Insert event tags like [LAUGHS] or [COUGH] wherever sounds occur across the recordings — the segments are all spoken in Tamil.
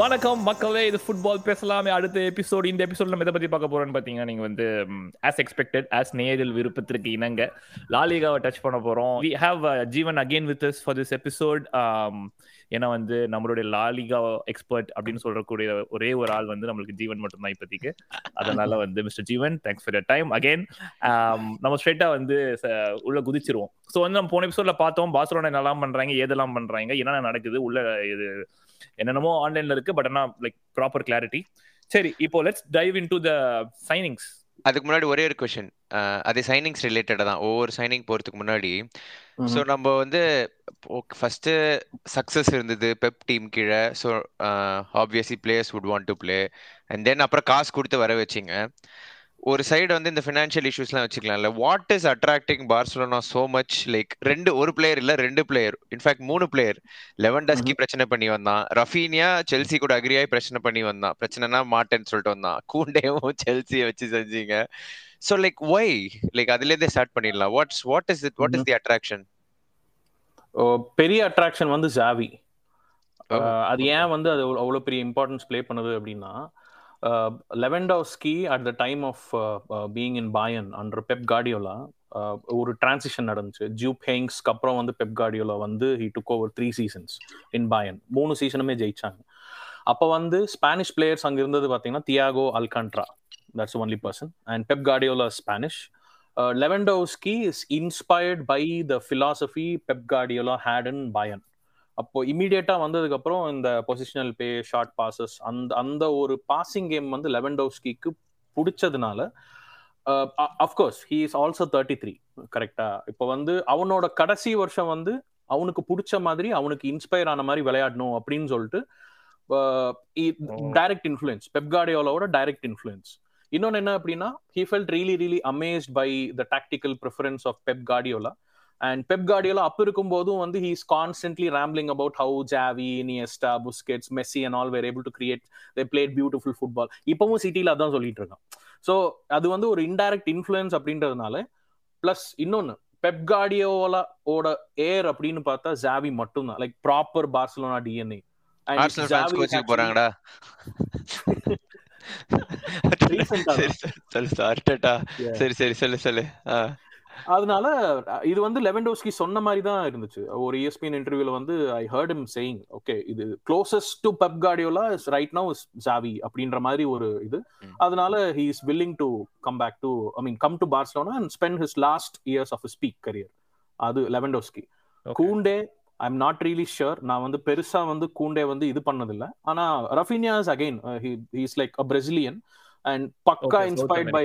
வணக்கம் மக்களே இது ஃபுட்பால் பேசலாமே. அடுத்த எபிசோடு இந்த எபிசோட் நம்ம எதை பத்தி பார்க்க போறோம்னு பாத்தீங்கன்னா நீங்க வந்து ஆஸ் எக்ஸ்பெக்டட் ஆஸ் நேரில் விருப்பத்திற்கு இணங்க லாலிகாவை டச் பண்ண போறோம். We have Jeevan again with us for this episode ஏன்னா வந்து நம்மளுடைய லாலிகா எக்ஸ்பர்ட் அப்படின்னு சொல்றக்கூடிய ஒரே ஒரு ஆள் வந்து நம்மளுக்கு ஜீவன் மட்டும்தான் இப்போதைக்கு. அதனால வந்து mister Jeevan thanks for time again நம்ம ஸ்ட்ரெயிட்டா வந்து உள்ள குதிச்சிருவோம். ஸோ வந்து நம்ம போன எபிசோட்ல பார்த்தோம் பாஸ்லோனா என்னெல்லாம் பண்றாங்க ஏதெல்லாம் பண்றாங்க என்னென்ன நடக்குது உள்ள இது என்னென்னமோ ஆன்லைன்ல இருக்கு பட் ஆனா லைக் ப்ராப்பர் கிளாரிட்டி சரி இப்போ let's dive into the signings அதுக்கு முன்னாடி ஒரே ஒரு கொஸ்டின் அதே சைனிங்ஸ் ரிலேட்டடா தான். ஒவ்வொரு சைனிங் போறதுக்கு முன்னாடி ஸோ நம்ம வந்து ஃபர்ஸ்ட் சக்சஸ் இருந்தது பெப் டீம் கீழே. So obviously players would want to play and then அப்புறம் காசு கொடுத்து வர வச்சிங்க. ஒரு சைடு வந்து இந்த ஃபினான்ஷியல் இஷ்யூஸ்லாம் வச்சுக்கலாம்ல. What is attracting Barcelona so much like ரெண்டு ஒரு பிளேயர் இல்ல ரெண்டு பிளேயர் இன்ஃபேக்ட் மூணு பிளேயர் லெவன் டஸ்கி பிரச்சனை பண்ணி வந்தான். ரஃபீனியா செல்சி கூட அக்ரியாய் பிரச்சனை பண்ணி வந்தான். பிரச்சனைனா மாட்டேன்னு சொல்லிட்டு வந்தான். கூண்டேவும் செல்சியை வச்சு செஞ்சீங்க. ஸோ லைக் ஒய் லைக் அதுலேருந்தே ஸ்டார்ட் பண்ணிடலாம். What's what is it what is the attraction பெரிய அட்ராக்ஷன் வந்து ஜாவி அது ஏன் வந்து அது அவ்வளோ பெரிய இம்பார்ட்டன்ஸ் பிளே பண்ணுது அப்படின்னா Lewandowski at the time of being in Bayern under Pep Guardiola ஒரு டிரான்சிஷன் நடந்துச்சு. ஜூப் ஹேங்ஸ்க்கு அப்புறம் வந்து பெப் கார்டியோலா வந்து he took over three seasons in Bayern மூணு சீசனுமே ஜெயிச்சாங்க. அப்போ வந்து ஸ்பானிஷ் பிளேயர்ஸ் அங்கே இருந்தது பார்த்தீங்கன்னா Thiago Alcantara that's only person and Pep Guardiola Spanish Lewandowski is inspired by the philosophy Pep Guardiola had in Bayern அப்போ இமீடியட்டா வந்ததுக்கு அப்புறம் இந்த பொசிஷனல் பே ஷார்ட் பாசஸ் அந்த அந்த ஒரு பாசிங் கேம் வந்து லெவன்டோஸ்கிக்கு பிடிச்சதுனால of course he is also thirty three கரெக்டா இப்போ வந்து அவனோட கடைசி வருஷம் வந்து அவனுக்கு பிடிச்ச மாதிரி அவனுக்கு இன்ஸ்பயர் ஆன மாதிரி விளையாடணும் அப்படின்னு சொல்லிட்டு டைரக்ட் இன்ஃபுளுன்ஸ் பெப்காடியோலோட டைரக்ட் இன்ஃபுளுன்ஸ் இன்னொன்னு என்ன அப்படின்னா he felt really really amazed by the tactical preference of Pep Guardiola and Pep Guardiola அப்ப இருக்கும் போதும் வந்து he's constantly rambling about how Xavi Iniesta Busquets Messi and all were able to create they played beautiful football இப்பவும் சிட்டியில் அதான் சொல்லிட்டு இருக்கான். ஸோ அது வந்து ஒரு இன்டைரக்ட் இன்ஃபுளுன்ஸ் அப்படின்றதுனால பிளஸ் இன்னொன்னு பெப் கார்டியோலா ஓட ஏர் அப்படின்னு பார்த்தா ஜாவி மட்டும்தான். Like proper Barcelona DNA போறாங்கடா. [LAUGHS] சரி சரி சொல்லு சொல்லு. அதனால இது வந்து லெவன்டோஸ்கி சொன்ன மாதிரி தான் இருந்துச்சு. ஒரு இஎஸ்பிஎன் இன்டர்வியூல வந்து I heard him saying okay இது closest to Pep Guardiola is right now is Xavi அப்படின்ற மாதிரி ஒரு இது. அதனால he is willing to come back to I mean come to Barcelona and spend his last years of speak career அது Lewandowski Kounde I am not really sure நான் வந்து பெருசா வந்து கூண்டே வந்து இது பண்ணதில்ல. ஆனா Raphinha is again is like a Brazilian and பக்கா inspired by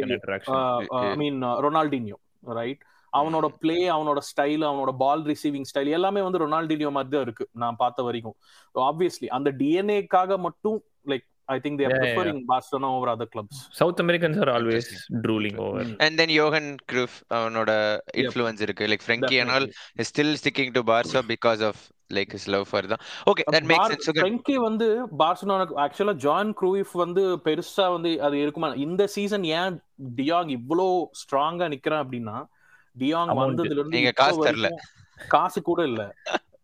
I mean Ronaldinho right அவனோட பிளே அவனோட ஸ்டைல் அவனோட பால் ரிசீவிங் ஸ்டைல் எல்லாமே வந்து ரொனால்டினியோ மாதிரி தான் இருக்கு நான் பார்த்த வரைக்கும் ஆப்வியஸ்லி அந்த டிஎன்ஏக்காக மட்டும் like I think they are yeah, preferring yeah. Barcelona over other clubs. South Americans are always drooling over. And then Johan Cruyff, அவனோட influence இருக்கு like Frankie and all is still sticking to Barca because of his love for them. Okay, that makes sense. Okay. Frankie வந்து பார்சலோனா ஆக்சுவலா ஜான் க்ரூயிஃப் வந்து பெருசா வந்து அது இருக்குமா? இந்த சீசன் ஏன் டியாங் இவ்வளோ ஸ்ட்ராங்கா நிக்கிறான் அப்படின்னா டியாங் வந்ததுல இருந்து நீங்க காசு தரல. காசு கூட இல்ல.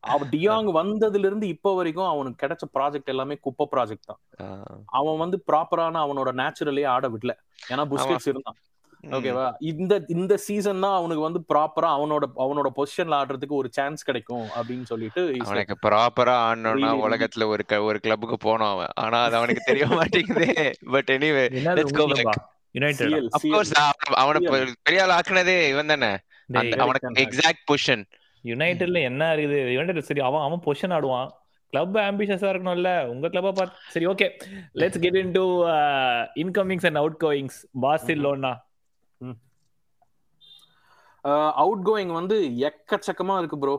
அவன் டியாங் [LAUGHS] வந்ததுல இருந்து இப்ப வரைக்கும் அவனுக்கு கிடைச்ச ப்ராஜெக்ட் எல்லாமே குப்பை ப்ராஜெக்ட் தான். அவன் வந்து ப்ராப்பரான அவனோட நேச்சுரலே ஆட விடல. ஏன்னா புஸ்கெட்ஸ் இருந்தான். ஓகேவா? இந்த இந்த சீசன் தான் அவனுக்கு வந்து ப்ராப்பரா அவனோட அவனோட பொசிஷன்ல ஆடுறதுக்கு ஒரு சான்ஸ் கிடைக்கும் அப்படின்னு சொல்லிட்டு அவனுக்கு ப்ராப்பரா ஆடணும்னா உலகத்துல ஒரு ஒரு கிளப்புக்கு போனோம் அவன். ஆனா அது அவனுக்கு தெரிய [LAUGHS] மாட்டேங்குது. But anyway let's go back United of course அவன பெரிய ஆள் ஆக்குனதே இவன் தானே. அவனுக்கு எக்ஸாக்ட் பொசிஷன் யுனைடெட்ல என்ன இருக்குது? யுனைடெட் சரி அவன் அவன் பொசிஷன் ஆடுவான். கிளப் ஆம்பிஷியஸா இருக்கணும்ல. உங்க கிளப்ப பார்த்து சரி okay let's get into incomings and outgoings Barcelona outgoing வந்து எக்கச்சக்கமா இருக்கு ப்ரோ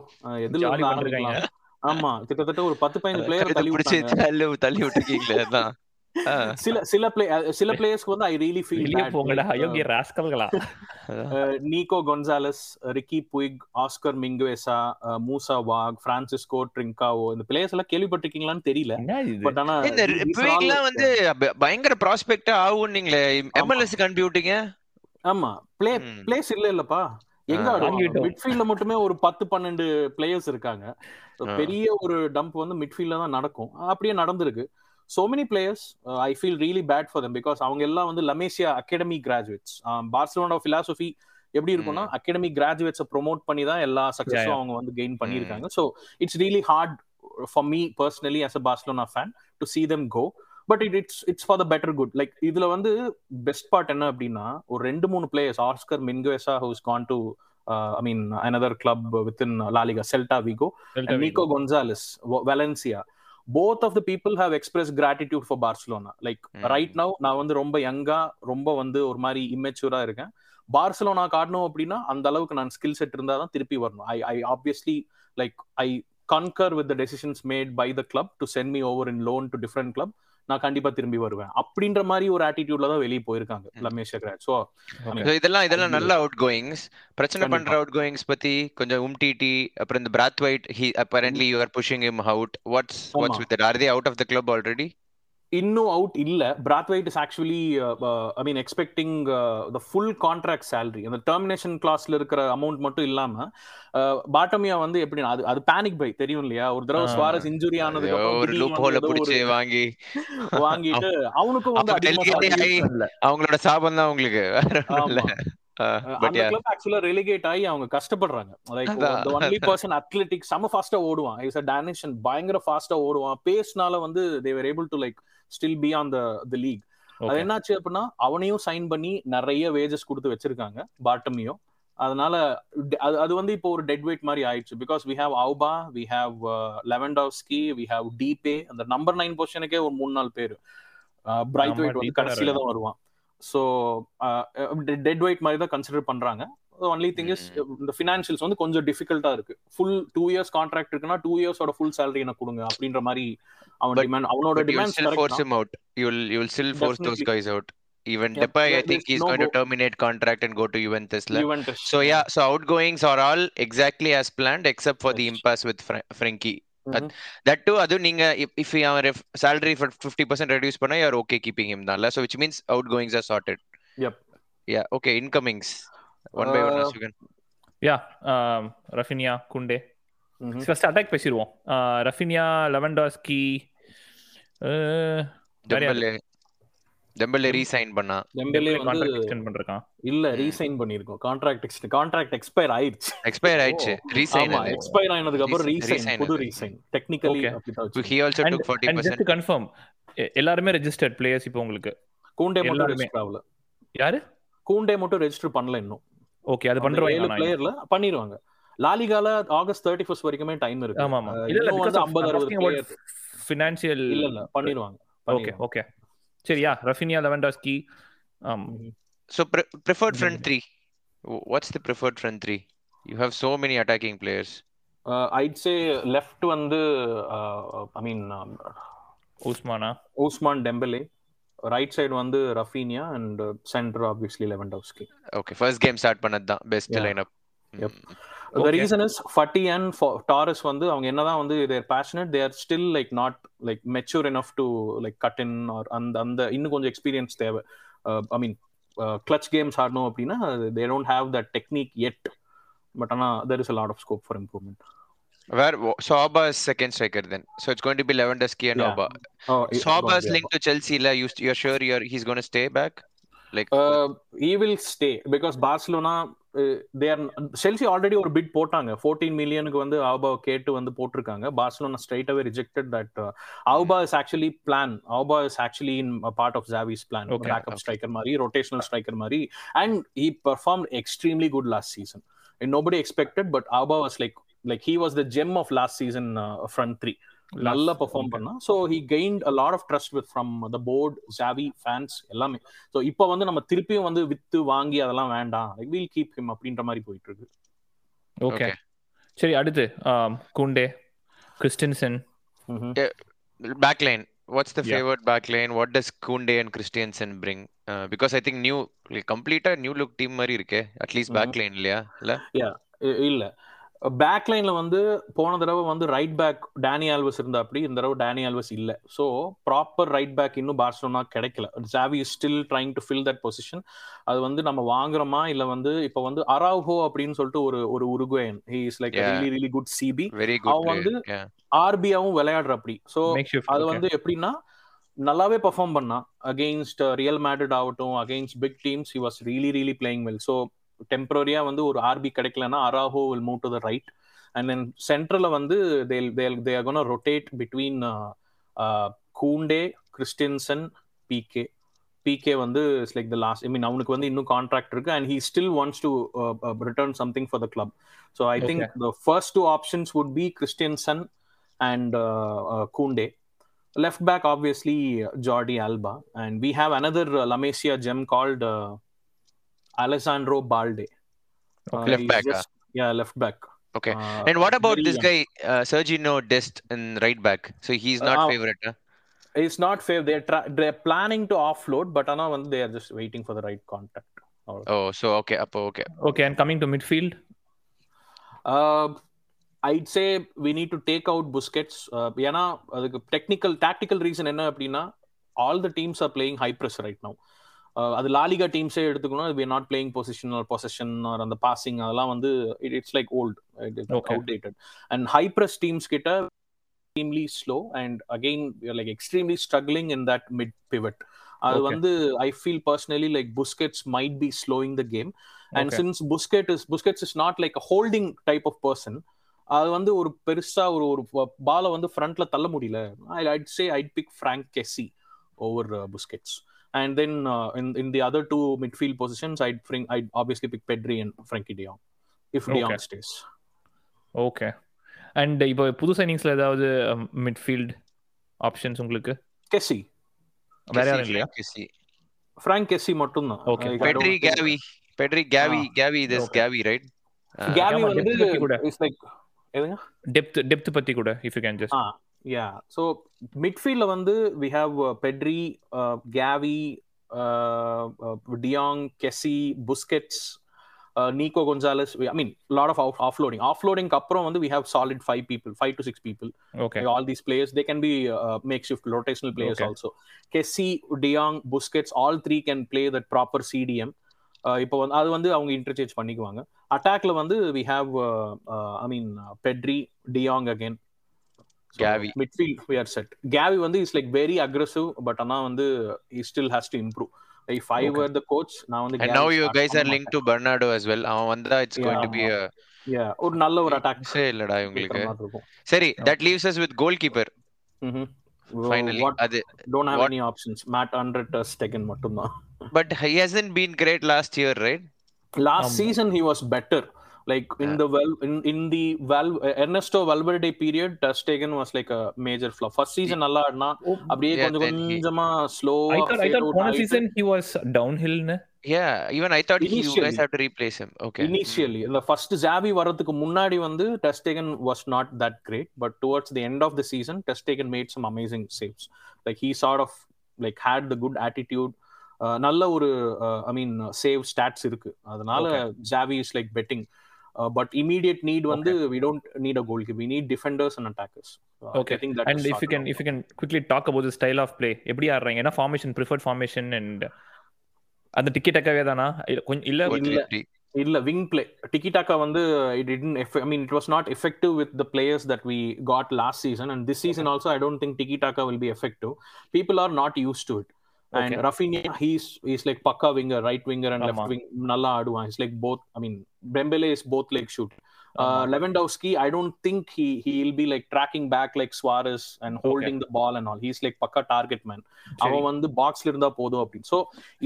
எதுல ஆரம்பிக்கலாம்? ஆமா கிட்டத்தட்ட ஒரு பத்து பதினஞ்சு பிளேயர் தள்ளி விட்டாங்க. தள்ளி விட்டுருக்கீங்களே சில சில பிளே சில பிளேயர்ஸ்க்கு வந்து ஐ ரியலி ஃபீல் போங்கடா அயோக்கிய ராஸ்கல்களா Nico Gonzalez Riqui Puig Oscar Mingueza Moussa Wague Francisco Trincao இந்த பிளேயர்ஸ் எல்லாம் கேள்விப்பட்டிருக்கீங்களான்னு தெரியல. பட் ஆனா இந்த புயிக்லாம் வந்து பயங்கர ப்ராஸ்பெக்டா ஆகும் நீங்களே எம்எல்எஸ் கண்டுபிடிங்க ஆமா. பிளே பிளேஸ் இல்ல இல்லப்பா. எங்க ஆடுவாங்க? மிட்ஃபீல்ட்ல மட்டுமே ஒரு பத்து பன்னெண்டு பிளேயர்ஸ் இருக்காங்க. பெரிய ஒரு டம்ப் வந்து மிட்ஃபீல்ட்ல தான் நடக்கும். அப்படியே நடந்திருக்கு. So many players I feel really bad for them because அவங்க எல்லாம் வந்து La Masia academy graduates Barcelona philosophy எப்படி இருக்கும்னா அகாடமி கிராஜுவேட்ஸை ப்ரொமோட் பண்ணி தான் எல்லா சக்சஸும் அவங்க வந்து கெயின் பண்ணியிருக்காங்க. So it's really hard for me personally as a Barcelona fan to see them go but it it's it's for the better good like இதுல வந்து பெஸ்ட் பார்ட் என்ன அப்படின்னா ஒரு ரெண்டு மூணு players Oscar Mingueza who's gone to I mean another club with in La Liga Celta Vigo Nico Gonzalez Valencia both of the people have express gratitude for Barcelona like right now நான் வந்து ரொம்ப யங்கா ரொம்ப வந்து ஒரு மாதிரி இம்மெச்சூரா இருக்கேன். பார்சலோனா காட்டணும் அப்படின்னா அந்த அளவுக்கு நான் ஸ்கில் செட் இருந்தா தான் திருப்பி வரணும். I I obviously like I concur with decisions made by the club to send me over in loan to different club நான் கண்டிப்பா திரும்பி வருவேன். அப்படின்ற மாதிரி ஒரு ஆட்டிடியூட்ல தான் வெளியே போயிருக்காங்க லமேஷ் கிராட் சோ இதெல்லாம் இதெல்லாம் நல்ல அவுட் கோயிங்ஸ் பிரச்சனை பண்ற அவுட் கோயிங்ஸ் பத்தி கொஞ்சம் உம்டிடி அப்புறம் இந்த Braithwaite he apparently you are pushing him out what's what's with are they out of the club already இன்னும் அவுட் இல்ல Braithwaite is actually I mean expecting the full contract salary அந்த டெர்மினேஷன் கிளாஸ்ல இருக்கிற அமௌண்ட் மட்டும் இல்லாம பாட்டமியா வந்து எப்படி அது அது பேனிக் பை தெரியும் இல்லையா? ஒரு தடவை ஸ்வாரஸ் இன்ஜுரி ஆனதுக்கு ஒரு லூப் ஹோல புடிச்சு வாங்கி. வாங்கிட்டு அவனுக்கும் வந்து அவங்களோட சாபம் தான் உங்களுக்கு ரெலிகேட் ஆகி அவங்க கஷ்டப்படுறாங்க. லைக் ஒன்லி பர்சன் அத்லெட்டிக் செம ஃபாஸ்டா ஓடுவான். இஸ் அ டேனிஷன் பயங்கர ஃபாஸ்டா ஓடுவான். பேஸ்னால வந்து they were able to like still be on the league அது என்னாச்சு அப்படின்னா அவனையும் சைன் பண்ணி நிறைய வேஜஸ் கொடுத்து வச்சிருக்காங்க பாட்டமியும் அதனால அது அது வந்து இப்போ ஒரு டெட் வெயிட் மாதிரி ஆயிடுச்சு. Because we have Auba we have Lewandowski we have Depay அந்த நம்பர் நைன் பொசிஷனுக்கே ஒரு மூணு நாலு பேர். பிரைட் வெயிட் வந்து கடைசியில தான் வருவான். ஸோ டெட் வெயிட் மாதிரி தான் கன்சிடர் பண்றாங்க. ஒன்லி திங் இஸ் இந்த ஃபினான்ஷியல்ஸ் வந்து கொஞ்சம் டிஃபிகல்ட்டா இருக்கு ஃபுல் டூ இயர்ஸ் கான்ட்ராக்ட் இருக்குன்னா டூ இயர்ஸோட ஃபுல் சேலரி எனக்கு கொடுங்க அப்படின்ற மாதிரி அவன் டிமாண்ட் அவனோட demand force him out you will you will still force those guys out even yep, Depay, I think he's no going go. to terminate contract and go to Juventus. Juventus. So yeah, so outgoings are all exactly as planned except for yes. the impasse with Fra- Frankie. Mm-hmm. that too adu neenga if, if our salary for 50% reduce panna you are okay keeping him dalla so which means outgoings are sorted yep yeah okay incomings one by one Ashugan. yeah um, Rafinha Kunde. First attack பேசிடுவோம். Raphinha Lewandowski Dembele Dembele resign பண்ணா. டெம்பலே வந்து எக்ஸ்டெண்ட் பண்றான் இல்ல ரீசைன் பண்ணிருக்கோம் கான்ட்ராக்ட் எக்ஸ்டெண்ட் கான்ட்ராக்ட் எக்ஸ்பயர் ஆயிடுச்சு. எக்ஸ்பயர் ஆயிடுச்சு. ரீசைன் ஆமா எக்ஸ்பயர் ஆனதுக்கு அப்புறம் ரீசைன் புது resign technically he also took 40% just confirm எல்லாரும் ரெஜிஸ்டர்ட் பிளேயர்ஸ் இப்போ உங்களுக்கு. கூண்டே மட்டும் ரெஜிஸ்டர் ஆகல. யாரு? கூண்டே மட்டும் ரெஜிஸ்டர் பண்ணல இன்னும். ஓகே அது பண்றோம் ஏழு பிளேயர்ல பண்ணிடுவாங்க லாலிகால ஆகஸ்ட் தேர்ட்டி ஃபர்ஸ்ட் வரைக்குமே டைம் இருக்கு. ஆமா ஆமா. இல்ல இல்ல வந்து ஐம்பது அறுபது பிளேயர் ஃபினான்ஷியல் இல்ல இல்ல பண்ணிடுவாங்க ஓகே ஓகே சரியா Raphinha Lewandowski um so pre- preferred front three. What's the preferred front three? You have so many attacking players. Uh, i'd say left வந்து uh, i mean um, உஸ்மானா உஸ்மான் டெம்பலே ரைட் சைடு வந்து Raphinha and centre obviously Lewandowski okay first game start பண்ணது தான் best lineup the reason is Fati and Torres வந்து அவங்க என்னதான் வந்து they're passionate they're still like not like mature enough to like cut in or அந்த அந்த இன்னும் கொஞ்சம் எக்ஸ்பீரியன்ஸ் தேவை. ஐ மீன் கிளச் கேம்ஸ் ஆடணும் அப்படின்னா they don't have the technique yet but ஆனால் there is a lot of scope for improvement Where so Auba is second striker then. So it's going to be Lewandowski and Yeah. Auba. Oh, So Auba's linked to Chelsea. La, you you're sure you're he's going to stay back? Like he will stay because Barcelona there Chelsea already ஒரு பிட் போட்டாங்க ஃபோர்டீன் மில்லியனுக்கு வந்து ஆல்பா கேட்டு வந்து போட்டிருக்காங்க Barcelona straight away rejected that Alba is actually plan Alba is actually in part of Xavi's plan Okay, backup okay. Striker மாதிரி ரொட்டேஷனல் ஸ்ட்ரைக்கர் மாதிரி and he perform extremely good last season nobody expected but Alba was like like he was the gem of last season front three நல்லா பெர்ஃபார்ம் பண்ணா. So he gained a lot of trust with from the board Xavi fans எல்லாமே. ஸோ இப்போ வந்து நம்ம திருப்பியும் வந்து வித்து வாங்கி அதெல்லாம் வேண்டாம். லைக் வீல் கீப் ஹிம் அப்படின்ற மாதிரி போயிட்டு இருக்கு ஓகே சரி அடுத்து Kounde Christensen Yeah. favored back line? What does Kunde and Christiansen bring? Uh, because I think new like, complete a new look team மாதிரி இருக்கே. அட்லீஸ்ட் பேக் லைன் இல்லையா? இல்ல? இல்ல. பேக் லைன்ல வந்து போன தடவை வந்து ரைட் பேக் டேனி ஆல்வஸ் இருந்தா அப்படி இந்த தடவை டேனி ஆல்வஸ் இல்ல. ஸோ ப்ராப்பர் ரைட் பேக் இன்னும் பார்சலோனா கிடைக்கல. Xavi is still trying to fill that position அது வந்து நம்ம வாங்குறோமா இல்ல வந்து இப்போ வந்து அராவ்ஹோ அப்படின்னு சொல்லிட்டு ஒரு ஒரு Uruguayan. He is like. Really really good CB அவன் வந்து ஆர்பியாவும் விளையாடுற அப்படி ஸோ ஷிஃப்ட் அது வந்து எப்படின்னா நல்லாவே பெர்ஃபார்ம் பண்ணா அகெயின்ஸ்ட் ரியல் மேட்ரிட் ஆகட்டும் against big teams he was really really playing well so டெம்பரரியா வந்து ஒரு ஆர்பி கிடைக்கலன்னா Araujo will move to the right and then சென்ட்ரல்ல வந்து they'll they'll they are gonna rotate between Kounde Christensen Pique Pique வந்து it's like the last I mean அவனுக்கு வந்து இன்னும் கான்ட்ராக்ட் இருக்கு and he still wants to return something for the club so I think the first two options would be Christensen and Kounde left back obviously Jordi Alba. And we have another uh, La Masia gem called uh, Alessandro Balde. Okay. left back. Just, yeah, left back. Okay. and what about this guy uh, Sergino Dest in right back? So he's not favorite. Huh? It's not fair. They're tra- they're planning to offload, but Anna, they are just waiting for the right contact. Oh, so okay, up okay. Okay, and coming to midfield. Uh, I'd say we need to take out Busquets ஏன்னா அதுக்கு டெக்னிக்கல் டாக்டிக்கல் ரீசன் என்ன அப்படின்னா all the teams are playing high press right no அது லாலிகா டீம்ஸே எடுத்துக்கணும் we not playing position position அந்த பாசிங் அதெல்லாம் வந்து it it's like old outdated and high press teams கிட்ட extremely slow and again like extremely struggling in that mid pivot அது வந்து I feel personally like Busquets might be slowing the game and since Busquets is Busquets is not like holding type of person அது வந்து ஒரு பெருசா ஒரு ஒரு பால வந்து ஃப்ரண்ட்ல தள்ள முடியல. I'd say I'd pick Franck Kessie over Busquets and then in the other two midfield positions I'd bring I'd obviously pick Pedri and Frenkie de Jong if de Jong stays okay and இப்போ புது சைனிங்ஸ்ல ஏதாவது மிட்ஃபீல்ட் ஆப்ஷன்ஸ் உங்களுக்கு? கெஸ்ஸி வேற யாரும் இல்லையா? கெஸ்ஸி ஃப்ராங்க் கெஸ்ஸி மட்டும் தான் okay Pedri Gavi Pedri Gavi Gavi this Gavi right Gavi வந்து இஸ் லைக் எதுங்க? டெப்த் டெப்த் பத்தி கூட if you can just yeah so மிட்ஃபீல்ட்ல வந்து we have Pedri Gavi de Jong Kessie Busquets Nico Gonzalez I mean lot of offloading ஆஃப்லோடிங்க்கு அப்புறம் வந்து we have solid five people five to six people okay all these players they can be make shift rotational players also Kessie de Jong Busquets all three can play that proper CDM இப்போ வந்து அது வந்து அவங்க இன்டர்சேஞ்ச் பண்ணிக்குவாங்க. அட்டாக்ல வந்து we how I mean Pedri de Jong again Gavi midfield we are set Gavi வந்து is like very aggressive but ஆனா வந்து he still has to improve if I were the coach நான் வந்து and now you guys are linked to Bernardo as well அவன் வந்தா it's going to be a yeah ஒரு நல்ல ஒரு அட்டாக் சே இல்லடா உங்களுக்கு சரி that leaves us with goalkeeper finally அது don't have any options matt under stegen மட்டும் தான் but he hasn't been great last year right last um, season he was better like in yeah. the well in, in the Val Ernesto Valverde period Ter Stegen was like a major flop first season நல்லா ஆடுனா அப்படியே கொஞ்சம் கொஞ்சமா slow I thought I thought one season he was downhill ne yeah even I thought he, you guys have to replace him okay initially the first Xavi வரதுக்கு முன்னாடி வந்து was not that great but towards the end of the season Ter Stegen made some amazing saves like he sort of like had the good attitude நல்ல ஒரு ஐ மீன் சேவ் ஸ்டாட்ஸ் இருக்கு அதனால Xavi is like betting but immediate need வந்து we don't need a goal we need defenders and attackers okay and if you can if you can quickly talk about the style of play எப்படி ஆடுறாங்க? ஏன்னா ஃபார்மேஷன் ப்ரிஃபர்ட் ஃபார்மேஷன் அண்ட் அந்த டிக்கெட் டக்காவே தானா கொஞ்சம் இல்ல. இல்ல விங் பிளே டிக்கிடாக்கா வந்து it didn't I mean it was not effective with the players that we got last season and this season also I don't think tiki taka will be effective people are not use to it and Raphinha he's is like பக்கா winger right winger and left wing நல்லா ஆடுவான். Is like both I mean Dembele is both like shoot Lewandowski I don't think he he will be like tracking back like Suarez and holding the ball and all he's like பக்கா டார்கெட் மேன் அவன் வந்து பாக்ஸ்ல இருந்தா போதும் அப்படின்னு. ஸோ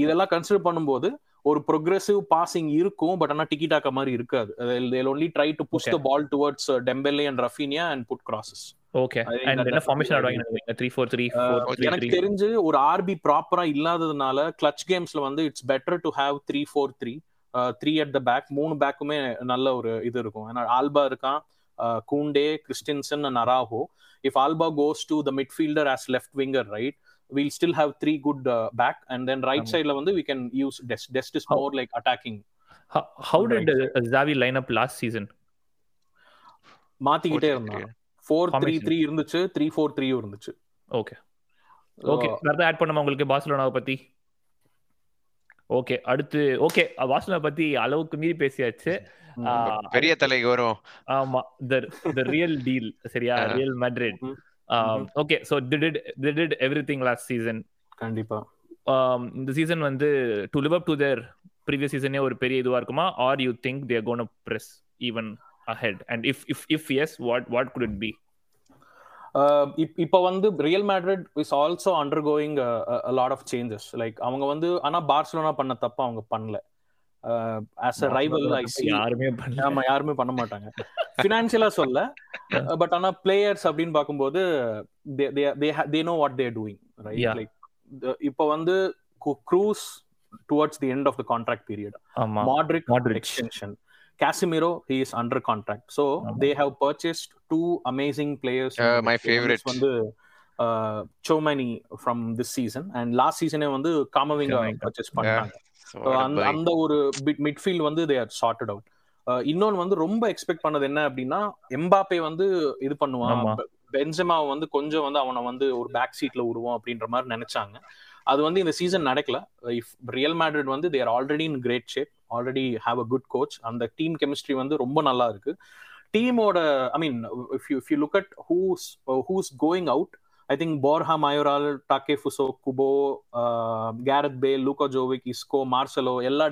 இதெல்லாம் கன்சிடர் பண்ணும்போது ஒரு ப்ரொக்ரெசிவ் பாசிங் இருக்கும் பட் ஆனா டிக்கிடாக்க மாதிரி இருக்காது. They'll only try to push the ball towards Dembele and Raphinha and put crosses okay and என்ன ஃபார்மேஷன் ஆடுவாங்க 3 4 3 எனக்கு தெரிஞ்சு ஒரு ஆர்பி ப்ராப்பரா இல்லாததுனால கிளட்ச் கேம்ஸ்ல வந்து it's better to have 3 4 3 three at the back மூணு பேக்குமே நல்ல ஒரு இது இருக்கும். ஏன்னா ஆல்பா இருக்கான் Kounde Christensen and Araujo. If Alba goes to the midfielder as left winger right we'll still have three good uh, back. And then right um, side la vandu we can use dest dest is more how, like attacking. How, how did right uh, Xavi line up last season? மாத்திக்கிட்டே இருந்தான் ஃபோர் த்ரீ த்ரீ இருந்துச்சு த்ரீ ஃபோர் த்ரீ இருந்துச்சு. ஓகே ஓகே வேற ஆட் பண்ணுமா உங்களுக்கு பார்சலோனாவை பத்தி? ஓகே அடுத்து ஓகே வாசலா பத்தி அளவுக்கு மீறி பேசியாச்சு. பெரிய தலைக்கு வரும் ஆமா த ரியல் டீல் சரியா? Real Madrid okay so did did everything last season கண்டிப்பா. இந்த சீசன் வந்து to live up to their previous சீசனே ஒரு பெரிய இதுவா இருக்குமா? Are you think they're gonna press even ahead and if if if yes what what could it be இப்போ வந்து Real Madrid is also under going lot of changes like அவங்க வந்து ஆனா பார்சலோனா பண்ண தப்ப அவங்க பண்ணல. ஆஸ் அ ரைவல் யாருமே ஆமா யாருமே பண்ண மாட்டாங்க. ஃபினான்ஷியலா சொல்ல. [LAUGHS] பட் ஆனா பிளேயர்ஸ் அப்படின்னு பார்க்கும்போது they know what they're doing like இப்போ வந்து Kroos towards the end of the contract period Modric. extension. Casemiro, he is under contract. So ஆமா. they have purchased two amazing players. Uh, my midfield. favorite. One is வந்து uh, Chomani from this season and last season வந்து Kamavinga. purchase பண்ணாங்க அந்த. அந்த ஒரு மிட்ஃபீல்ட் வந்து தே ஆர் சார்ட்டட் அவுட் இன்னொன்னு வந்து ரொம்ப எக்ஸ்பெக்ட் பண்ணது என்ன அப்படின்னா எம்பாப்பே வந்து இது பண்ணுவான் ஆமா. பென்செமா வந்து கொஞ்சம் வந்து அவனை வந்து ஒரு பேக் சீட்ல விடுவோம் அப்படின்ற மாதிரி நினைச்சாங்க அது வந்து இந்த சீசன் நடக்கல இஃப் ரியல் மேட்ரிட் வந்து they're already in great shape already have a good coach அந்த டீம் கெமிஸ்ட்ரி வந்து ரொம்ப நல்லா இருக்கு. டீமோட I mean if you if you look at who's who's going out I think Borja Mayoral Takefusa Kubo Gareth Bale Luka Jovic Isco Marcelo எல்லா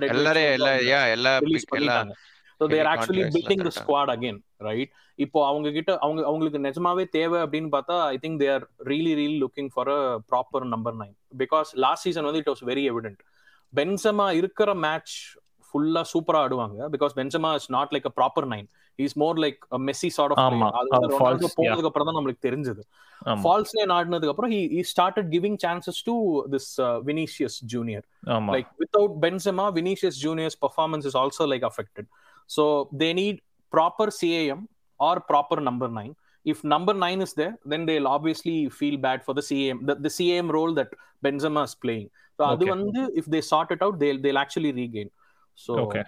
so they're actually building the squad again right இப்போ அவங்க கிட்ட அவங்க அவங்களுக்கு நிஜமாவே தேவை அப்படின்னு பார்த்தா I think they are really really looking for a proper number nine because last season வந்து it was very evident Benzema இருக்கிற மேட்ச் ஃபுல்லா சூப்பரா ஆடுவாங்க because Benzema is not like a proper nine is more like Messi sort of. அது. போனதுக்கு அப்புறம் தான் நம்மளுக்கு தெரிஞ்சது ஃபால்ஸ் லைன் ஆடினதுக்கு அப்புறம் he started giving chances to this Vinicius Junior like without Benzema, Vinicius Junior's performance is also like affected. So they need proper CAM or proper number nine. If number nine is there, then they'll obviously feel bad for the CAM, the, the CAM role that Benzema is playing. So Okay. அது வந்து if they sort it out, they'll they'll actually regain. So Okay.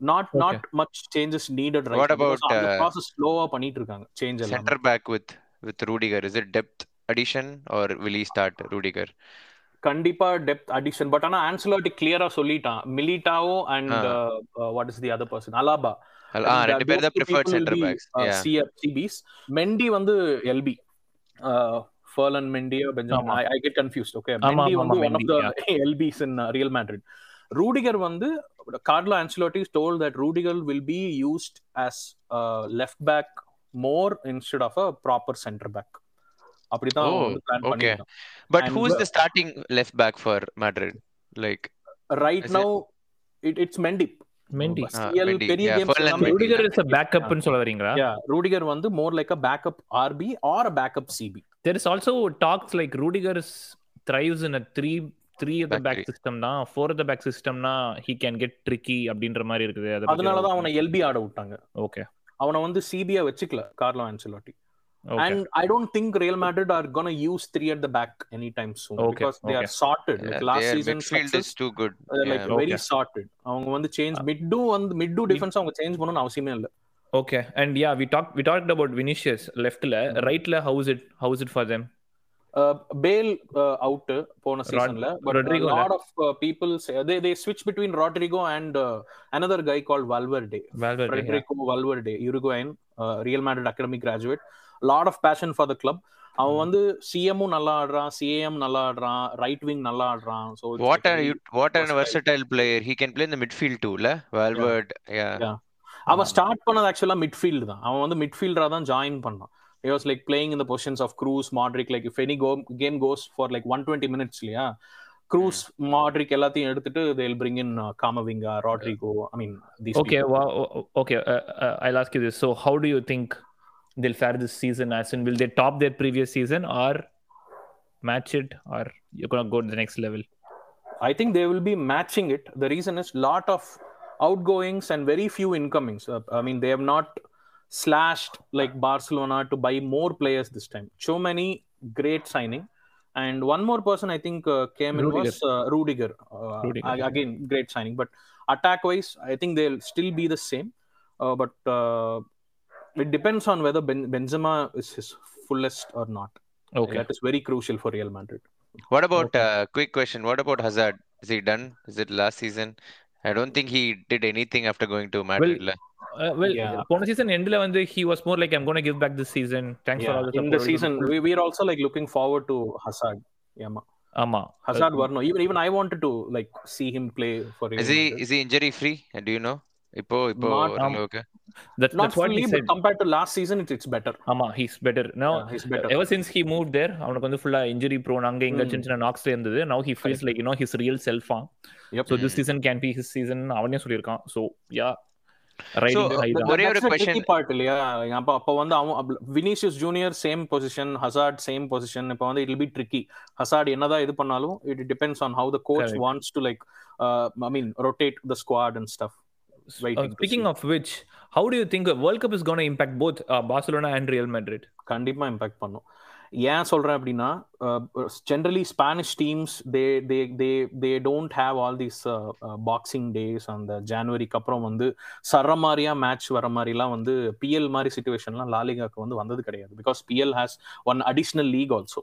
not Okay. not much changes needed right What now because about, அந்த uh, process slow பண்ணிட்டு இருக்காங்க change எல்லாம் Center back with with Rudiger. Is it depth addition or will he start Rudiger? கண்டிப்பா டெப்த் அடிஷன் பட் ஆனா ஆன்சலோட்டி கிளியரா சொல்லிட்டான் Militao and what is the other person Alaba Ah, ரெண்டு பேர் தான் preferred center backs. Yeah. CBs Mendy வந்து LB Ferland Mendy Benjamin. I get confused okay Mendy வந்து one of the LBs in Real Madrid Rudiger வந்து Carlo Ancelotti told that Rudiger will be used as left back more instead of a proper centre back அப்படிதான் plan But And who's the- the starting left back for Madrid? Like right now it it's Mendy Mendy Mendy. பெரிய Mendy. ரூடிகர் இஸ் a பேக்கப்னு சொல்ல வரீங்களா? யா ரூடிகர் வந்து more like a backup RB or backup CB there is also talks like Rudiger is thrives in a three three at the Back back three. system தான் four at the back system னா he can get tricky அப்படின்ற மாதிரி இருக்குது. அத பத்தி அதனாலதான் அவனை எல்பி ஆட விட்டாங்க. ஓகே அவனை வந்து சிபியா வச்சுக்கல Carlo Ancelotti and I don't think Real Madrid are gonna use three at the back any time soon because they are. Sorted yeah, like last season midfield is too good. Like. Very. Sorted அவங்க வந்து சேஞ்ச் மிட்டு வந்து மிட்டு டிஃபென்ஸ் அவங்க சேஞ்ச் பண்ணணும்னு அவசியமே இல்ல. Okay and yeah we talk we talked about Vinicius லெஃப்ட்ல ரைட்ல how's it how's it for them Bale out போன சீசன்ல but Rodrigo lot of people they they ஸ்விட்ச் between Rodrygo and another guy called Valverde Valverde Federico Valverde, Uruguayan, uh, Real Madrid academy graduate. Lot of passion for the club. அவன் வந்து சிஎம்மும் நல்லா ஆடுறான் சிஏஎம் நல்லா ஆடுறான் ரைட் விங் நல்லா ஆடுறான் a versatile. versatile player. He can play in the midfield too, la? Valverde. Yeah. Yeah. அவன் ஸ்டார்ட் பண்ணது ஆக்சுவலா மிட்ஃபீல்டு தான் அவன் வந்து மிட்ஃபீல்டரா தான் ஜாயின் பண்ணான் he was like playing in the positions of Cruz, Modric. Like if any go, game goes for like 120 minutes, yeah, Cruz, Modric, எல்லாத்தையும் எடுத்துட்டு they'll bring in uh, Kamavinga, Rodrigo. I mean, these Okay, people. wow, o- okay. Uh, uh, I'll ask you this. So, how do you think they'll fare this season? As in, will they top their previous season or match it, or you're gonna go to the next level? I think they will be matching it. The reason is lot of outgoings and very few incomings. Uh, I mean, they have not slashed like Barcelona to buy more players this time. So many great signing. And one more person I think uh, came in Rudiger. was uh, Rudiger. Uh, Rudiger. Again, great signing. But attack wise, I think they'll still be the same. Uh, but uh, it depends on whether ben- Benzema is his fullest or not. Okay. That is very crucial for Real Madrid. What about Okay. uh, quick question? What about Hazard? Is he done? Is it last season? I don't think he did anything after going to Madrid. la. Uh, well, Yeah. போன சீசன் எண்ட்ல வந்து he was more like I'm going to give back this season. Thanks for Yeah, all the in support. the season, we, we are also like looking forward to Hazard. Yeah, ma. ஆமா. Hazard வரணும். Even even I wanted to like see him play for Real is he Madrid. is he injury free do you know இப்போ இப்போ Not- ஓரளவுக்கு That's, Not that's what fully, he but said. compared to last season, it's, it's better. ஆமா, he's better. Now, Yeah, he's better. ever since he moved there, அவனுக்கு வந்து ஃபுல்லா இன்ஜுரி ப்ரோன் அங்க இங்க Mm. சின்ன சின்ன நாக்ஸ்ல இருந்தது. Now he feels like, you know, his real self ah. Yep. So this Mm. season can be his season அவனே சொல்லியிருக்கான். So, yeah. ஒரே ஒரு part இல்லையா? அப்ப அப்ப வந்து அவன் Vinicius Junior same position Hazard same position இப்ப வந்து இட் பி ட்ரிக்கி ஹசார்ட் என்னதான் இது பண்ணாலும் it depends on how the coach. Wants to like I mean rotate the squad and stuff waiting to speaking see. of which, how do you think a World Cup is going to impact both uh, Barcelona and Real Madrid? கண்டிப்பா இம்பாக்ட் பண்ணும். ஏன் சொல்றேன் அப்படின்னா generally Spanish teams they they they they don't have all these boxing days அந்த ஜான்வரிக்கு அப்புறம் வந்து சர மாதிரியா மேட்ச் வர மாதிரிலாம் வந்து பிஎல் மாதிரி சுச்சுவேஷன்லாம் லாலிகாக்கு வந்து வந்தது கிடையாது. Because PL has one additional league also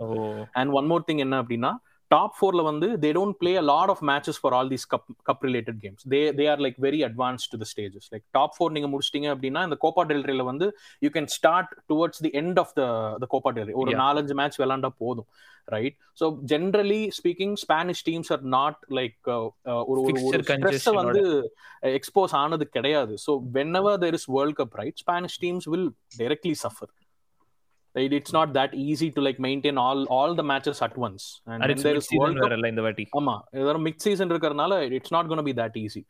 and one more thing என்ன அப்படின்னா டாப் ஃபோர்ல வந்து they don't play a lot of matches for all these cup cup related games they they are like very advance to the stages like top four நீங்க முடிச்சிட்டீங்க அப்படின்னா இந்த கோப்பா டெல்ரேல வந்து you can start towards the end of the Copa del Rey ஒரு. நாலஞ்சு மேட்ச் விளாண்டா போதும் right so generally speaking Spanish teams are not like ஒரு ஒரு ஸ்ட்ரெஸ் வந்து எக்ஸ்போஸ் ஆனது கிடையாது. So whenever there is world cup right Spanish teams will directly suffer right it's not that easy to like maintain all all the matches at once and, and when it's there is mid-season world cup வேறல்ல இந்த வாட்டி. ஆமா ஏதாவது மிட் சீசன் இருக்கறனால it's not going to be that easy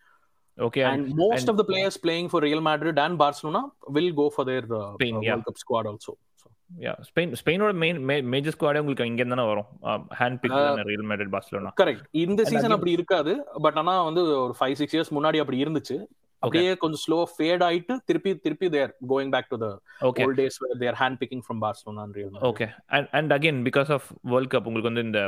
Okay, and and most and- of the players playing for Real Madrid and Barcelona will go for their uh, Spain, uh, yeah. World Cup squad also so yeah, Spain ஸ்பெயினோட மெயின் மேஜர் ஸ்குவாடே உங்களுக்கு இங்க தானே வரும். Hand pick Uh, Real Madrid Barcelona. Correct இந்த சீசன் அப்படி இருக்காது பட் ஆனா வந்து ஒரு ஃபைவ் சிக்ஸ் இயர்ஸ் முன்னாடி அப்படி இருந்துச்சு அப்படியே கொஞ்சம் ஸ்லோ ஃபேட் ஆயிட்டு திருப்பி திருப்பி they're going back to the. Old days where they're hand picking from Barcelona Real okay and and again because of world cup உங்களுக்கு வந்து இந்த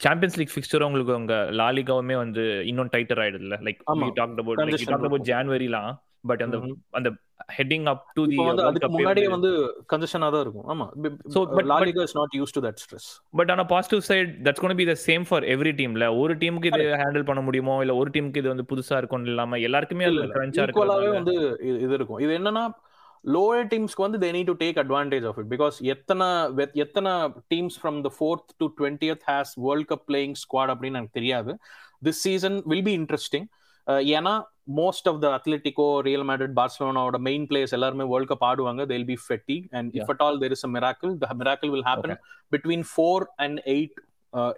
சாம்பியன்ஸ் லீக் ஃபிக்ஸ்டரும் உங்களுக்கு உங்க லாலிகாவுமே வந்து இன்னும் டைட்டர் ஆயிடுதுல லைக் Congestion டாக்ட் அபௌட் இருக்கும். ஜான்வரிலாம் பட் அந்த. அந்த ஹெட்டிங் அப் டு தி வந்து அதுக்கு முன்னாடியே வந்து கன்ஜெஷனா தான் இருக்கும். ஆமா. So, but- La Liga is not use to that stress but ஆனா positive side that's gonna be the same for every டீம்ல ஒரு டீமுக்கு இது ஹேண்டில் பண்ண முடியுமோ? இல்ல ஒரு டீமுக்கு இது வந்து புதுசா இருக்கும் இல்லாம எல்லாருக்குமே அது கிரன்ச்சா ஈக்குவலாவே இருக்கு வந்து இது- இருக்கும். இது என்னன்னா லோயர் டீம்ஸ்க்கு வந்து they need to take advantage of it because எத்தனை எத்தனை teams from the fourth to twentieth has world cup playing squad அப்படின்னு எனக்கு தெரியாது. This season will be interesting ஏன்னா most of the Atletico Real Madrid பார்சலோனாவோட main players எல்லாருமே வேர்ல்ட் கப் ஆடுவாங்க. They'll be fatty and if at all there is a miracle the miracle will happen between four and eight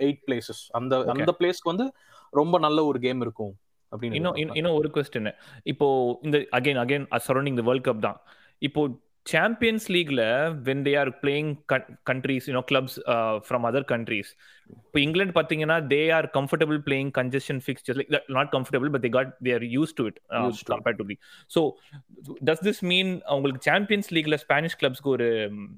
eight places அந்த. அந்த பிளேஸ்க்கு வந்து ரொம்ப நல்ல ஒரு கேம் இருக்கும் அப்படின்னு இன்னும் இன்னும் ஒரு கொஸ்டின் இப்போ இந்த again again surrounding the world cup தான். இப்போ Champions லீக்ல when they are playing countries you know clubs from other countries இப்போ இங்கிலாந்து பாத்தீங்கன்னா they are comfortable playing congestion fixture like not comfortable but they got they are used to it Used to it. Compared to the so does this mean உங்களுக்கு சாம்பியன்ஸ் லீக்ல ஸ்பானிஷ் கிளப்ஸ்க்கு ஒரு ம்,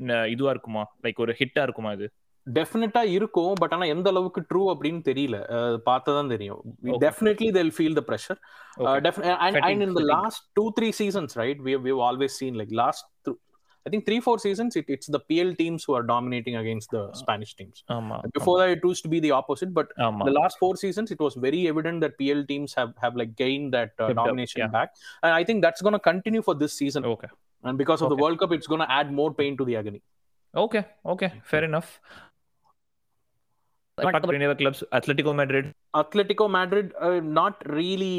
ந- இதுவா இருக்குமா? லைக் ஒரு ஹிட்டா இருக்குமா இது? டெஃபினட்டா இருக்கும் பட் ஆனா எந்த அளவுக்கு ட்ரூ அப்படின்னு தெரியல அஹ் பார்த்தா தெரியும் Okay. Definitely they'll feel the pressure Okay. And Fatigue, and in the fatigue. Last two three seasons right we we always seen like last I think three four seasons it it's the PL teams who are dominating against the Spanish teams ஆமா before that it used to be the opposite but ஆமா the last four seasons it was very evident that pl teams have have like gained that uh, Stepped up, domination yeah. back and i think that's going to continue for this season okay and because of the Okay. world cup it's going to add more pain to the agony Okay, okay, about any other clubs, Madrid. Atletico Madrid not really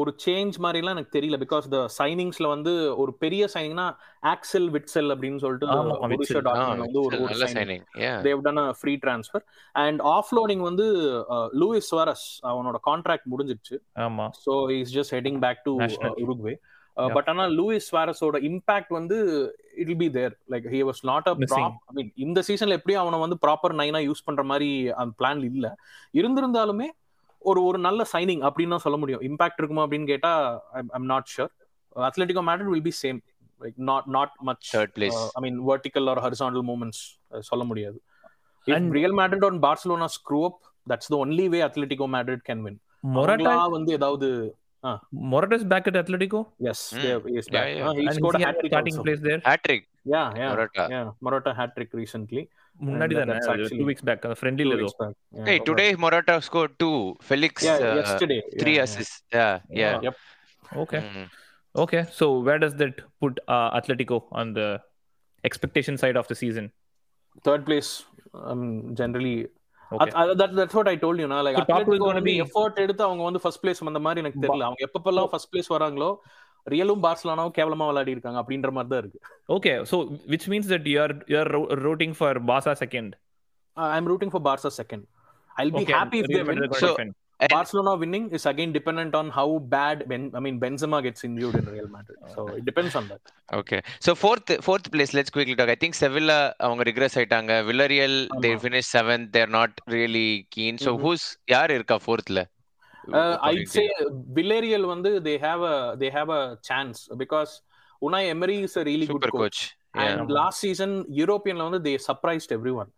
ஒரு சேஞ்ச் மாதிரிலாம் எனக்கு தெரியல பிகாஸ் த சைனிங்ஸ்ல வந்து ஒரு பெரிய சைனிங்னா ஆக்சல் விட்செல் அப்படின்னு சொல்லிட்டு நல்ல. Signing they've done free transfer and offloading வந்து லூயிஸ் சுவாரஸ் அவனோட கான்ட்ராக்ட் முடிஞ்சிருச்சு ஆமா so is just heading back to. Uruguay. But ஆனா லூயிஸ் சுவாரஸோட இம்பாக்ட் வந்து it be there like he was not a. Prob I mean இந்த சீசன்ல எப்படியும் அவனை வந்து ப்ராப்பர் நைனா யூஸ் பண்ற மாதிரி அந்த பிளான் இல்ல. இருந்திருந்தாலுமே ஒரு ஒரு நல்ல சைனிங் அப்படின்னு சொல்ல முடியும். இம்பாக்ட் இருக்குமா அப்படின்னு கேட்டா I'm not sure Atletico Madrid will be same like not not much third place I mean vertical or horizontal movements சொல்ல முடியாது. And- Real Madrid and Barcelona screw up that's the only way Atletico Madrid can win Morata, வந்து ஏதாவது Morata is back at Atletico, Yes, Mm. they, he is Yeah, back. yeah. Uh, he and scored a he hat had a trick starting also. place there. Hat trick Yeah, yeah, Morata. yeah. Morata hat trick recently. முன்னாடி And தானே that's actually two weeks back friendly two ஏதோ weeks back. Yeah. Hey, today Morata scored two. Felix Yeah, uh, yesterday. three yeah, assists. Yeah, yeah. Yeah. Yep. Okay Mm. Okay, so where does that put uh, Atletico on the expectation side of the season? Third place generally Okay. that's what I told you like Atletico வந்து எஃபோர்ட் எடுத்து அவங்க வந்து ஃபர்ஸ்ட் பிளேஸ் வந்த மாதிரி எனக்கு தெரியல. அவங்க எப்பப்பெல்லாம் ஃபர்ஸ்ட் பிளேஸ் வராங்களோ ரியலும் பார்சலோனாவும் கேவலமா விளையாடி இருக்காங்க அப்படின்ற மாதிரி தான் இருக்கு. Okay, so which means that you are you are ro- rooting for Barca second. I am rooting for Barca second I be happy if Real they win And- Barcelona winning is again dependent on how bad ben, I mean Benzema gets injured in Real Madrid. So it depends on that. Okay so fourth fourth place let's quickly talk I think Sevilla அவங்க ரிக்ரெஸ் ஆயிட்டாங்க வில்லரியல் தே ஆமா. Finish seventh they're not really keen so Mhm. Who's யார் இருக்கா ஃபோர்த்ல Uh, I'd say Villarreal வந்து they have a they have a chance because Unai Emery is a really super good coach. Coach And last season யூரோப்பியன்ல வந்து they surprised everyone.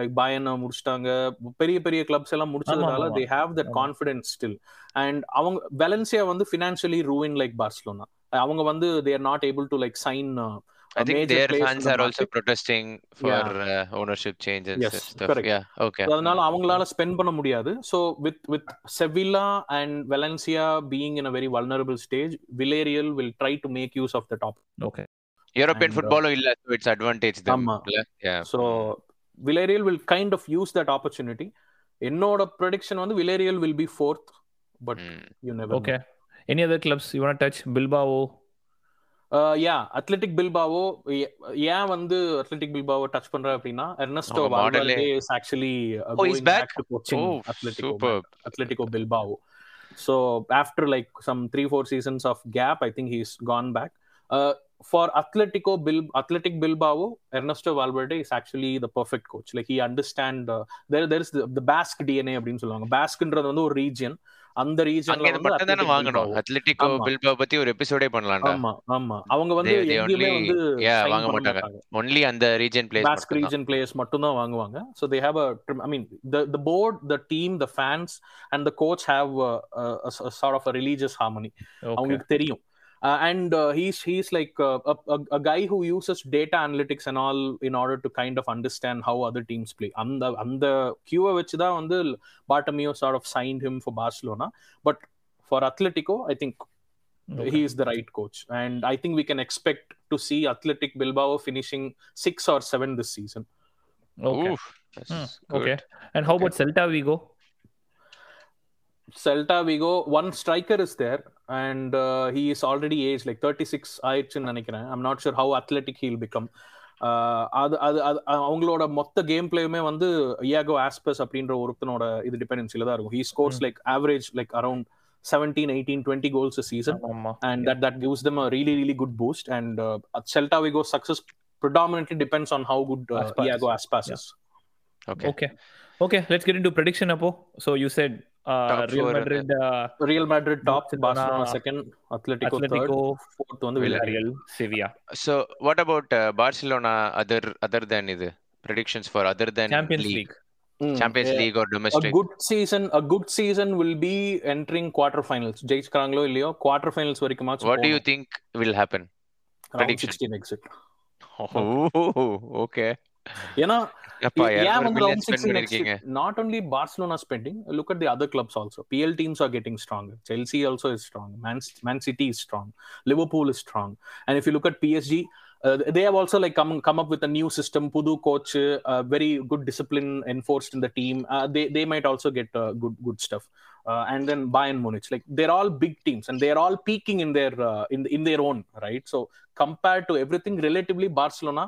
Like Bayern முடிச்சிட்டாங்க பெரிய பெரிய கிளப்ஸ் எல்லாம் முடிச்சதுனால have that ஆமா. confidence still. And அவங்க வெலன்சியா வந்து financially ruined like Barcelona. அவங்க வந்து they are not able to like sign uh, I think their in fans the are also protesting for uh, ownership change and Yes, stuff. correct. Yeah, okay. So, அதனால அவங்களால ஸ்பெண்ட் பண்ண முடியாது so with with Sevilla and Valencia being in a very vulnerable stage Villarreal will try to make use of the top Okay. European and, football இல்ல so it's advantage them. ஆமா. இல்ல? Villarreal will kind of use that opportunity என்னோட ப்ரொடிக்ஷன் வந்து Villarreal will be fourth but Mm. You never Okay. Any other clubs you want to touch? Bilbao. Yeah Athletic Bilbao ஏன் வந்து அத்லெட்டிக் பில்பாவோ டச் பண்ற அப்படின்னா Ernesto Valverde is actually Oh, he's back? Coaching Oh, Atletico superb. Atletico Bilbao. So after like some three four seasons of gap, I think he's gone back. Uh, for Atletico Bil Athletic Bilbao, Ernesto Valverde is actually the perfect coach. Like he understand uh, there there is the, the Basque DNA அப்படின்னு சொல்லுவாங்க பாஸ்க்ன்றது வந்து ஒரு ரீஜன் அந்த ரீஜன்ல மட்டும் தானே வாங்கணும் அத்லெட்டிகோ. பில்பாவ் பத்தி ஒரு எபிசோடே பண்ணலாம்டா ஆமா ஆமா அவங்க வந்து எங்கேயுமே only- வந்து வாங்க மாட்டாங்க. ஒன்லி அந்த region place Basque region players மட்டும் தான் வாங்குவாங்க so they have a i mean the the board the team the fans and the coach have uh, a, sort of a religious harmony. அவங்களுக்கு தெரியும் Uh, and uh, he's he's like uh, a, a, a guy who uses data analytics and all in order to kind of understand how other teams play அந்த அந்த கியூவை வச்சு தான் வந்து பாட்டமியோ sort of signed him for Barcelona but for Atletico I think Okay. he is the right coach and I think we can expect to see Athletic Bilbao finishing six or seven this season Okay. Oof, that's Hmm, good. Okay. And how about Celta Vigo? Celta Vigo, one striker is there, and uh, he is already aged like 36 ஆயிடுச்சுன்னு நினைக்கிறேன் I'm not sure how athletic he'll become. Uh, அது அது அது அவங்களோட மொத்த கேம் பிளேயுமே வந்து இயாகோ ஆஸ்பஸ் அப்படின்ற ஒருத்தனோட இது டிபெண்டன்சில தான் இருக்கும் he scores like average like around seventeen eighteen twenty goals season ஆமா. and that that gives them a really really good boost and uh, Celta Vigo's success predominantly depends on how good uh, Aspas. Iago Aspas Yeah. is. Okay. Okay. Okay, let's get into prediction Apo. So you said uh, uh, Real Madrid top, Barcelona, Barcelona second, Atletico, Atletico, third, fourth வந்து Sevilla. So what about uh, Barcelona other other than இது predictions for other than Champions league, League. Mm, Champions yeah. League or A domestic? good season, a good season will be entering quarterfinals. ஜெயிச்சுக்கிறாங்களோ இல்லையோ quarterfinals வரைக்குமாச்சும் What do you think will happen? Round prediction? 16 exit. Oh, okay. ஏன்னா அப்பா Yeah, இரநூறு வந்து million round spend 16 பண்ணிருக்கீங்க exit. Not only Barcelona spending, look at the other clubs also. PL teams are getting stronger. Chelsea also is strong. Man, Man City is strong. Liverpool is strong. And if you look at PSG, uh, they have also like come come up with a new system. Pudu coach, uh, very good discipline enforced in the team. Uh, they they might also get uh, good good stuff. Uh, and then Bayern Munich, like they're all big teams and they're all peaking in their uh, in in their own right. So compared to everything, relatively Barcelona,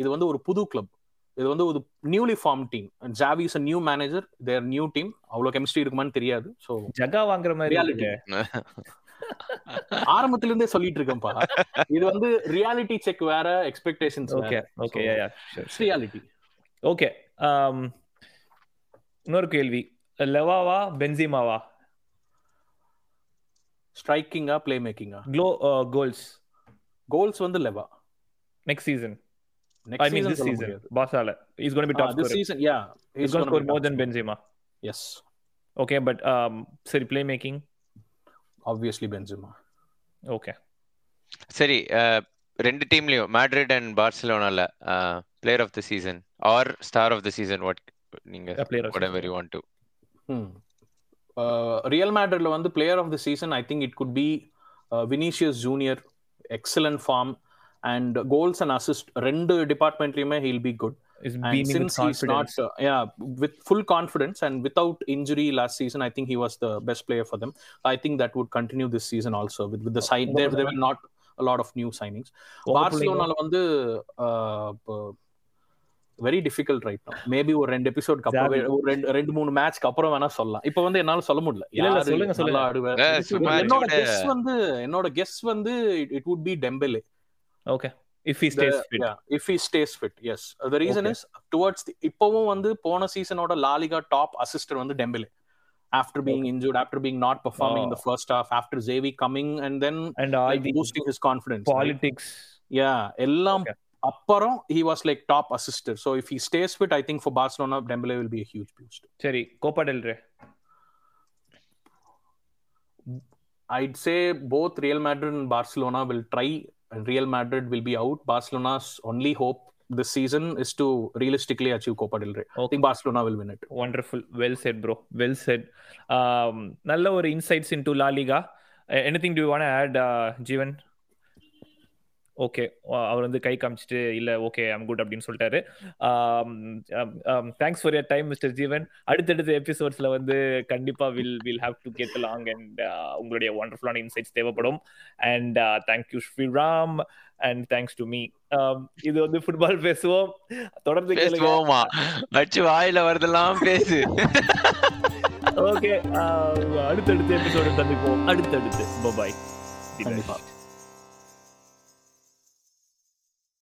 இது வந்து ஒரு புது கிளப் இது வந்து ஒரு newly formed team Xavi is new manager there new team அவ்வளவு கெமிஸ்ட்ரி இருக்குமான்னு தெரியாது. ஸோ ஜகா வாங்குற மாதிரி. ஆரம்பத்துல இருந்தே சொல்லிட்டு இருக்கேன்ப்பா. இது வந்து ரியாலிட்டி செக் வேற expectations sure, sure. Reality. Um, இன்னொரு கேள்வி. லெவாவா பென்சிமாவா? ஸ்ட்ரைக்கிங்கா பிளே மேக்கிங்கா க்ளோ கோல்ஸ் கோல்ஸ் வந்து Lewa. Next season next mean this season பாசால is gonna be top this season yeah is gonna score more then Benzema yes okay but சரி play making obviously Benzema okay சரி அஹ், ரெண்டு டீம்லயும் Madrid and பார்சிலோனால player of the season or star of the season what நீங்க player whatever you want to. Real மேட்ரிட்ல வந்து player of the season I think it could be Vinicius Junior excellent form and goals and assist ரெண்டு டிபார்ட்மெண்ட்லயுமே he'll be good Is and beaming with since he's not confidence. uh, yeah with full confidence and without injury last season i think he was the best player for them i think that would continue this season also with, with the side there, there were not a lot of new signings உங்க பார்சிலோனால வந்து வெரி டிஃபிகல்ட் ரைட் மேபி ஒரு ரெண்டு எபிசோட்க்கு அப்புறம் Xavi. ஒரு ரெண்டு ரெண்டு மூணு மேட்ச்க்கு அப்புறம் வேணா சொல்லலாம் இப்போ வந்து என்னால சொல்ல முடியல இல்ல, இல்ல, யாரு சொல்லுங்க, சொல்லுங்க. நல்லா ஆடுவார் அஹ் சும்மா என்னோட கூட- கெஸ் வந்து என்னோட கெஸ் வந்து it would be Dembele Okay. If he stays fit. yeah if he stays fit yes Uh, the reason Okay. is towards the இப்பவும் வந்து போன சீசனோட லாலிகா டாப் அசிஸ்டர் வந்து டெம்பிலே after being injured after being not performing in the Oh. first half after Xavi coming and then And all like, the boosting his confidence right? politics. yeah எல்லாம் Okay. அப்புறம் he was like top assister so if he stays fit i think for barcelona dembele will be a huge boost சரி Copa del Rey i'd say both real madrid and barcelona will try and real madrid will be out barcelona's only hope this season is to realistically achieve copa del rey i Okay. think barcelona will win it wonderful well said bro well said நல்ல ஒரு insights in to La Liga anything to want add Jeevan Okay. அவர் வந்து கை காமிச்சிட்டு இல்ல ஓகே ஐம் குட் அப்படின்னு சொல்லிட்டாரு. Thanks for your time mister Jivan அடுத்தடுத்த எபிசோட்ஸ்ல வந்து கண்டிப்பா will will have to get long and உங்களுடைய ஒண்டர்ஃபுல்லான இன்சைட்ஸ் தேவைப்படும். And thank you Sriram and thanks to me இது வந்து ஃபுட்பால் [LAUGHS] பேசுவோம். தொடர்ந்து பேசுவோமா அச்சு வாயில வருதெல்லாம் பேசு. [LAUGHS] ஓகே. அடுத்தடுத்த எபிசோடு சந்திப்போம். அடுத்தடுத்து. பாய் கண்டிப்பா.